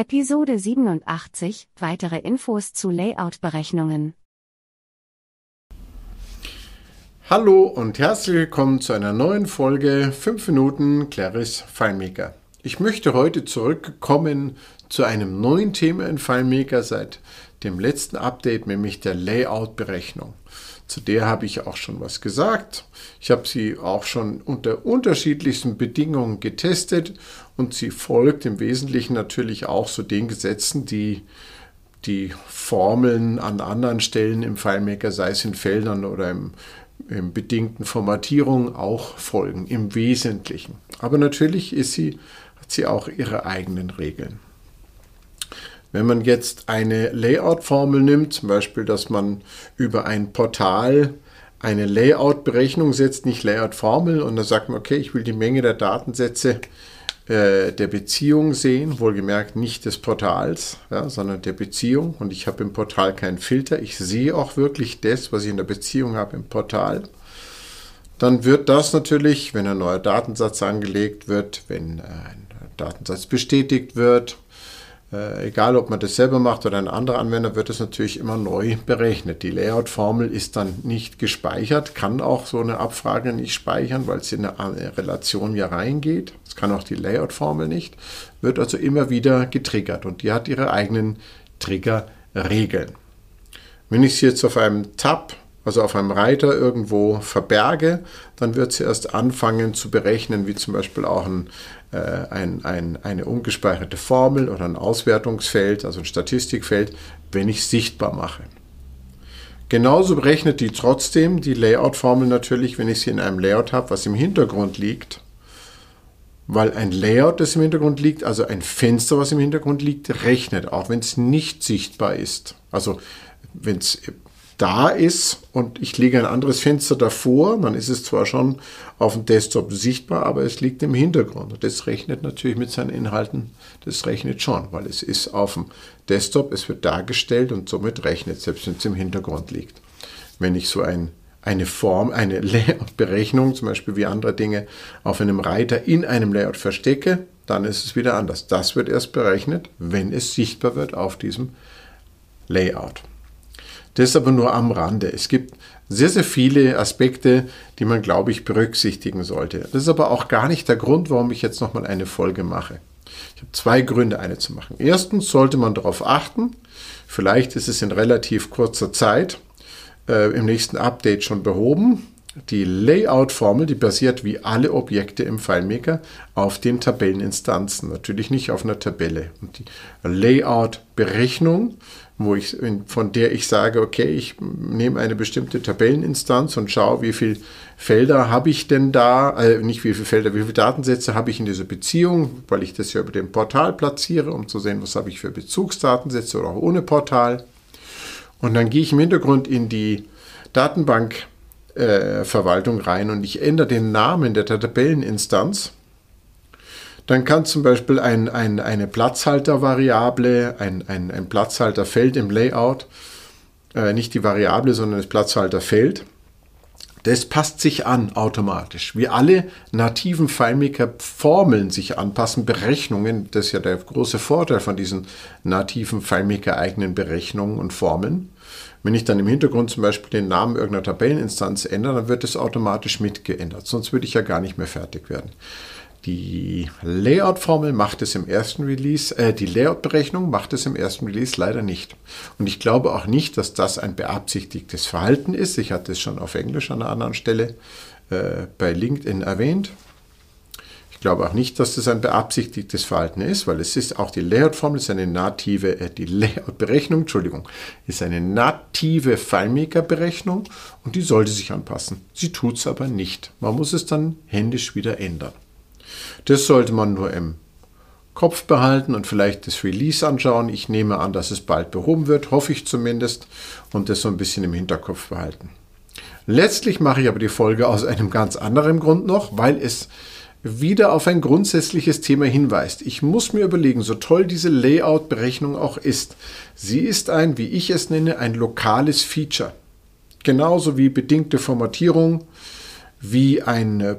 Episode 87 Weitere Infos zu Layout-Berechnungen. Hallo und herzlich willkommen zu einer neuen Folge 5 Minuten Claris FileMaker. Ich möchte heute zurückkommen zu einem neuen Thema in FileMaker seit dem letzten Update, nämlich der Layout-Berechnung. Zu der habe ich auch schon was gesagt. Ich habe sie auch schon unter unterschiedlichsten Bedingungen getestet und sie folgt im Wesentlichen natürlich auch so den Gesetzen, die die Formeln an anderen Stellen im FileMaker, sei es in Feldern oder im, im bedingten Formatierung, auch folgen, im Wesentlichen. Aber natürlich ist sie, hat sie auch ihre eigenen Regeln. Wenn man jetzt eine Layout-Formel nimmt, zum Beispiel, dass man über ein Portal eine Layout-Berechnung setzt, nicht Layout-Formel, und dann sagt man, okay, ich will die Menge der Datensätze äh, der Beziehung sehen, wohlgemerkt nicht des Portals, ja, sondern der Beziehung. Und ich habe im Portal keinen Filter. Ich sehe auch wirklich das, was ich in der Beziehung habe im Portal. Dann wird das natürlich, wenn ein neuer Datensatz angelegt wird, wenn ein Datensatz bestätigt wird, äh, egal, ob man das selber macht oder ein anderer Anwender, wird es natürlich immer neu berechnet. Die Layout-Formel ist dann nicht gespeichert, kann auch so eine Abfrage nicht speichern, weil es in eine Relation ja reingeht. Das kann auch die Layout-Formel nicht. Wird also immer wieder getriggert und die hat ihre eigenen Triggerregeln. Wenn ich sie jetzt auf einem Tab also auf einem Reiter irgendwo verberge, dann wird sie erst anfangen zu berechnen, wie zum Beispiel auch ein, äh, ein, ein, eine ungespeicherte Formel oder ein Auswertungsfeld, also ein Statistikfeld, wenn ich sichtbar mache. Genauso berechnet die trotzdem die Layout-Formel natürlich, wenn ich sie in einem Layout habe, was im Hintergrund liegt. Weil ein Layout, das im Hintergrund liegt, also ein Fenster, was im Hintergrund liegt, rechnet, auch wenn es nicht sichtbar ist. Also wenn es da ist und ich lege ein anderes Fenster davor, dann ist es zwar schon auf dem Desktop sichtbar, aber es liegt im Hintergrund. Und das rechnet natürlich mit seinen Inhalten, das rechnet schon, weil es ist auf dem Desktop, es wird dargestellt und somit rechnet, selbst wenn es im Hintergrund liegt. Wenn ich so ein, eine Form, eine Layout-Berechnung, zum Beispiel wie andere Dinge, auf einem Reiter in einem Layout verstecke, dann ist es wieder anders. Das wird erst berechnet, wenn es sichtbar wird auf diesem Layout. Das ist aber nur am Rande. Es gibt sehr, sehr viele Aspekte, die man, glaube ich, berücksichtigen sollte. Das ist aber auch gar nicht der Grund, warum ich jetzt nochmal eine Folge mache. Ich habe zwei Gründe, eine zu machen. Erstens sollte man darauf achten, vielleicht ist es in relativ kurzer Zeit äh, im nächsten Update schon behoben. Die Layout-Formel, die basiert wie alle Objekte im FileMaker auf den Tabelleninstanzen, natürlich nicht auf einer Tabelle. Und die Layout-Berechnung wo ich, von der ich sage, okay, ich nehme eine bestimmte Tabelleninstanz und schaue, wie viele Felder habe ich denn da, äh, nicht wie viele Felder, wie viele Datensätze habe ich in dieser Beziehung, weil ich das ja über dem Portal platziere, um zu sehen, was habe ich für Bezugsdatensätze oder auch ohne Portal. Und dann gehe ich im Hintergrund in die Datenbankverwaltung äh, rein und ich ändere den Namen der Tabelleninstanz dann kann zum Beispiel ein, ein, eine Platzhaltervariable, ein, ein, ein Platzhalterfeld im Layout, äh, nicht die Variable, sondern das Platzhalterfeld, das passt sich an automatisch. Wie alle nativen FileMaker-Formeln sich anpassen, Berechnungen, das ist ja der große Vorteil von diesen nativen FileMaker-eigenen Berechnungen und Formeln. Wenn ich dann im Hintergrund zum Beispiel den Namen irgendeiner Tabelleninstanz ändere, dann wird es automatisch mitgeändert. Sonst würde ich ja gar nicht mehr fertig werden. Die Layout-Formel macht es im ersten Release, äh, die Layout-Berechnung macht es im ersten Release leider nicht. Und ich glaube auch nicht, dass das ein beabsichtigtes Verhalten ist. Ich hatte es schon auf Englisch an einer anderen Stelle äh, bei LinkedIn erwähnt. Ich glaube auch nicht, dass das ein beabsichtigtes Verhalten ist, weil es ist auch die Layout-Formel ist eine native, äh, die Layout-Berechnung, Entschuldigung, ist eine native FileMaker-Berechnung und die sollte sich anpassen. Sie tut es aber nicht. Man muss es dann händisch wieder ändern. Das sollte man nur im Kopf behalten und vielleicht das Release anschauen. Ich nehme an, dass es bald behoben wird, hoffe ich zumindest, und das so ein bisschen im Hinterkopf behalten. Letztlich mache ich aber die Folge aus einem ganz anderen Grund noch, weil es wieder auf ein grundsätzliches Thema hinweist. Ich muss mir überlegen, so toll diese Layout-Berechnung auch ist, sie ist ein, wie ich es nenne, ein lokales Feature. Genauso wie bedingte Formatierung, wie ein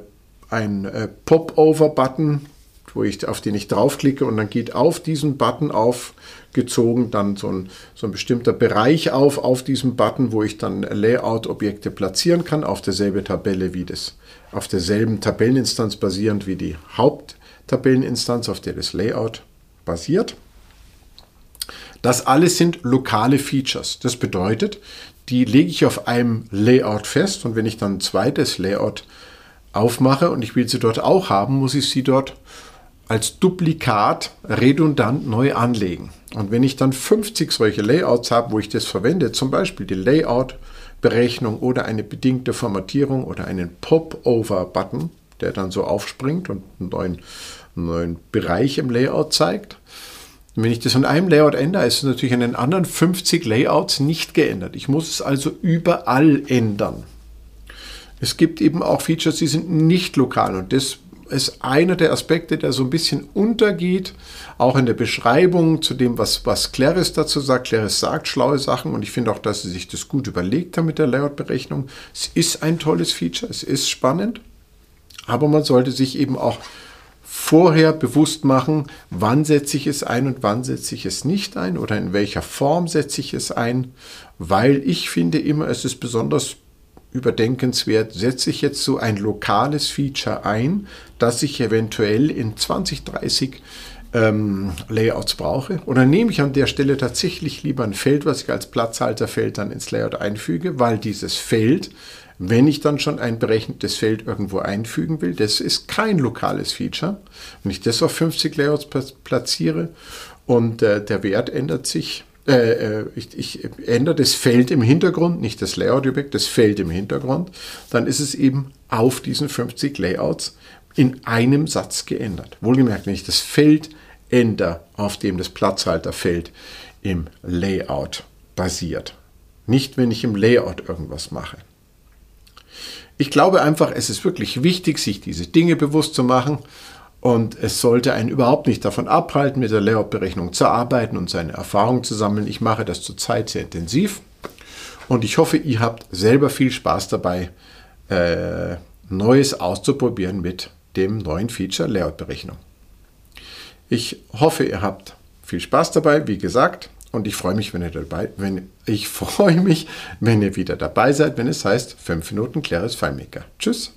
ein äh, Pop-Over-Button wo ich, auf den ich draufklicke und dann geht auf diesen Button aufgezogen dann so ein, so ein bestimmter Bereich auf, auf diesem Button, wo ich dann Layout-Objekte platzieren kann, auf derselben Tabelle wie das, auf derselben Tabelleninstanz basierend wie die Haupttabelleninstanz, auf der das Layout basiert. Das alles sind lokale Features. Das bedeutet, die lege ich auf einem Layout fest und wenn ich dann ein zweites Layout aufmache und ich will sie dort auch haben, muss ich sie dort als Duplikat redundant neu anlegen. Und wenn ich dann 50 solche Layouts habe, wo ich das verwende, zum Beispiel die Layout-Berechnung oder eine bedingte Formatierung oder einen Pop-Over-Button, der dann so aufspringt und einen neuen, einen neuen Bereich im Layout zeigt, und wenn ich das an einem Layout ändere, ist es natürlich an den anderen 50 Layouts nicht geändert. Ich muss es also überall ändern. Es gibt eben auch Features, die sind nicht lokal und das ist einer der Aspekte, der so ein bisschen untergeht, auch in der Beschreibung zu dem, was, was Claris dazu sagt. Claris sagt schlaue Sachen und ich finde auch, dass sie sich das gut überlegt haben mit der Layout-Berechnung. Es ist ein tolles Feature, es ist spannend, aber man sollte sich eben auch vorher bewusst machen, wann setze ich es ein und wann setze ich es nicht ein oder in welcher Form setze ich es ein, weil ich finde immer, es ist besonders überdenkenswert, setze ich jetzt so ein lokales Feature ein, das ich eventuell in 20, 30 ähm, Layouts brauche? Oder nehme ich an der Stelle tatsächlich lieber ein Feld, was ich als Platzhalterfeld dann ins Layout einfüge, weil dieses Feld wenn ich dann schon ein berechnetes Feld irgendwo einfügen will, das ist kein lokales Feature. Wenn ich das auf 50 Layouts platziere und äh, der Wert ändert sich, äh, äh, ich, ich, ändere das Feld im Hintergrund, nicht das Layout-Objekt, das Feld im Hintergrund, dann ist es eben auf diesen 50 Layouts in einem Satz geändert. Wohlgemerkt, wenn ich das Feld ändere, auf dem das Platzhalterfeld im Layout basiert. Nicht, wenn ich im Layout irgendwas mache. Ich glaube einfach, es ist wirklich wichtig, sich diese Dinge bewusst zu machen und es sollte einen überhaupt nicht davon abhalten, mit der Layout-Berechnung zu arbeiten und seine Erfahrungen zu sammeln. Ich mache das zurzeit sehr intensiv und ich hoffe, ihr habt selber viel Spaß dabei, äh, Neues auszuprobieren mit dem neuen Feature Layout-Berechnung. Ich hoffe, ihr habt viel Spaß dabei. Wie gesagt, und ich freue mich, wenn ihr dabei, wenn ich freue mich, wenn ihr wieder dabei seid, wenn es heißt 5 Minuten Claris FileMaker. Tschüss.